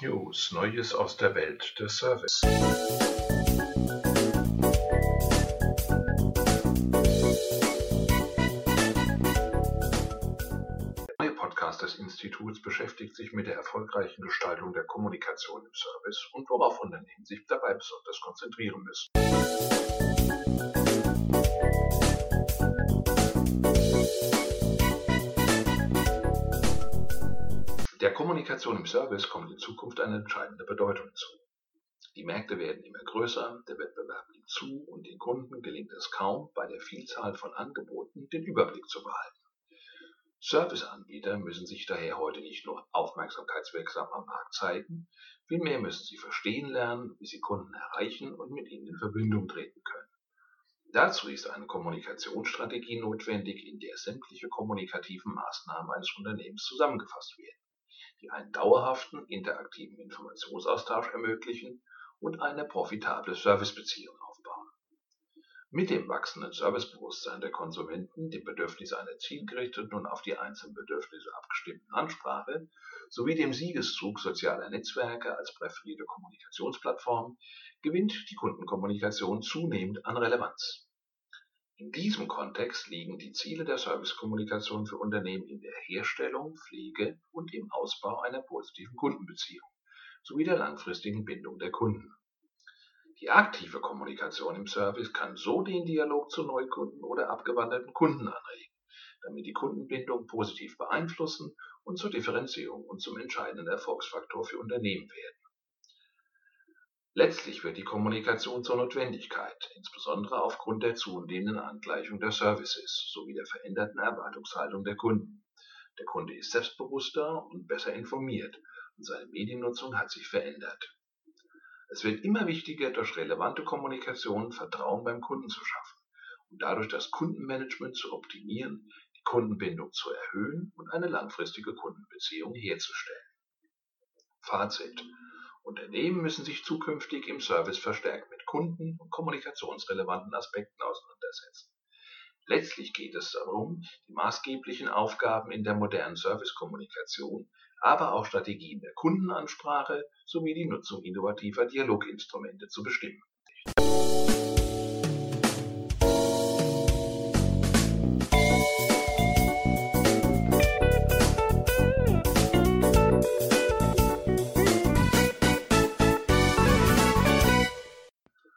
News, Neues aus der Welt des Service. Der neue Podcast des Instituts beschäftigt sich mit der erfolgreichen Gestaltung der Kommunikation im Service und worauf Unternehmen sich dabei besonders konzentrieren müssen. Der Kommunikation im Service kommt in Zukunft eine entscheidende Bedeutung zu. Die Märkte werden immer größer, der Wettbewerb nimmt zu und den Kunden gelingt es kaum, bei der Vielzahl von Angeboten den Überblick zu behalten. Serviceanbieter müssen sich daher heute nicht nur aufmerksamkeitswirksam am Markt zeigen, vielmehr müssen sie verstehen lernen, wie sie Kunden erreichen und mit ihnen in Verbindung treten können. Dazu ist eine Kommunikationsstrategie notwendig, in der sämtliche kommunikativen Maßnahmen eines Unternehmens zusammengefasst werden die einen dauerhaften interaktiven Informationsaustausch ermöglichen und eine profitable Servicebeziehung aufbauen. Mit dem wachsenden Servicebewusstsein der Konsumenten, dem Bedürfnis einer zielgerichteten und auf die einzelnen Bedürfnisse abgestimmten Ansprache sowie dem Siegeszug sozialer Netzwerke als präferierte Kommunikationsplattform gewinnt die Kundenkommunikation zunehmend an Relevanz. In diesem Kontext liegen die Ziele der Servicekommunikation für Unternehmen in der Herstellung, Pflege und im Ausbau einer positiven Kundenbeziehung sowie der langfristigen Bindung der Kunden. Die aktive Kommunikation im Service kann so den Dialog zu Neukunden oder abgewanderten Kunden anregen, damit die Kundenbindung positiv beeinflussen und zur Differenzierung und zum entscheidenden Erfolgsfaktor für Unternehmen werden. Letztlich wird die Kommunikation zur Notwendigkeit, insbesondere aufgrund der zunehmenden Angleichung der Services sowie der veränderten Erwartungshaltung der Kunden. Der Kunde ist selbstbewusster und besser informiert und seine Mediennutzung hat sich verändert. Es wird immer wichtiger, durch relevante Kommunikation Vertrauen beim Kunden zu schaffen und dadurch das Kundenmanagement zu optimieren, die Kundenbindung zu erhöhen und eine langfristige Kundenbeziehung herzustellen. Fazit. Unternehmen müssen sich zukünftig im Service verstärkt mit kunden- und kommunikationsrelevanten Aspekten auseinandersetzen. Letztlich geht es darum, die maßgeblichen Aufgaben in der modernen Servicekommunikation, aber auch Strategien der Kundenansprache sowie die Nutzung innovativer Dialoginstrumente zu bestimmen.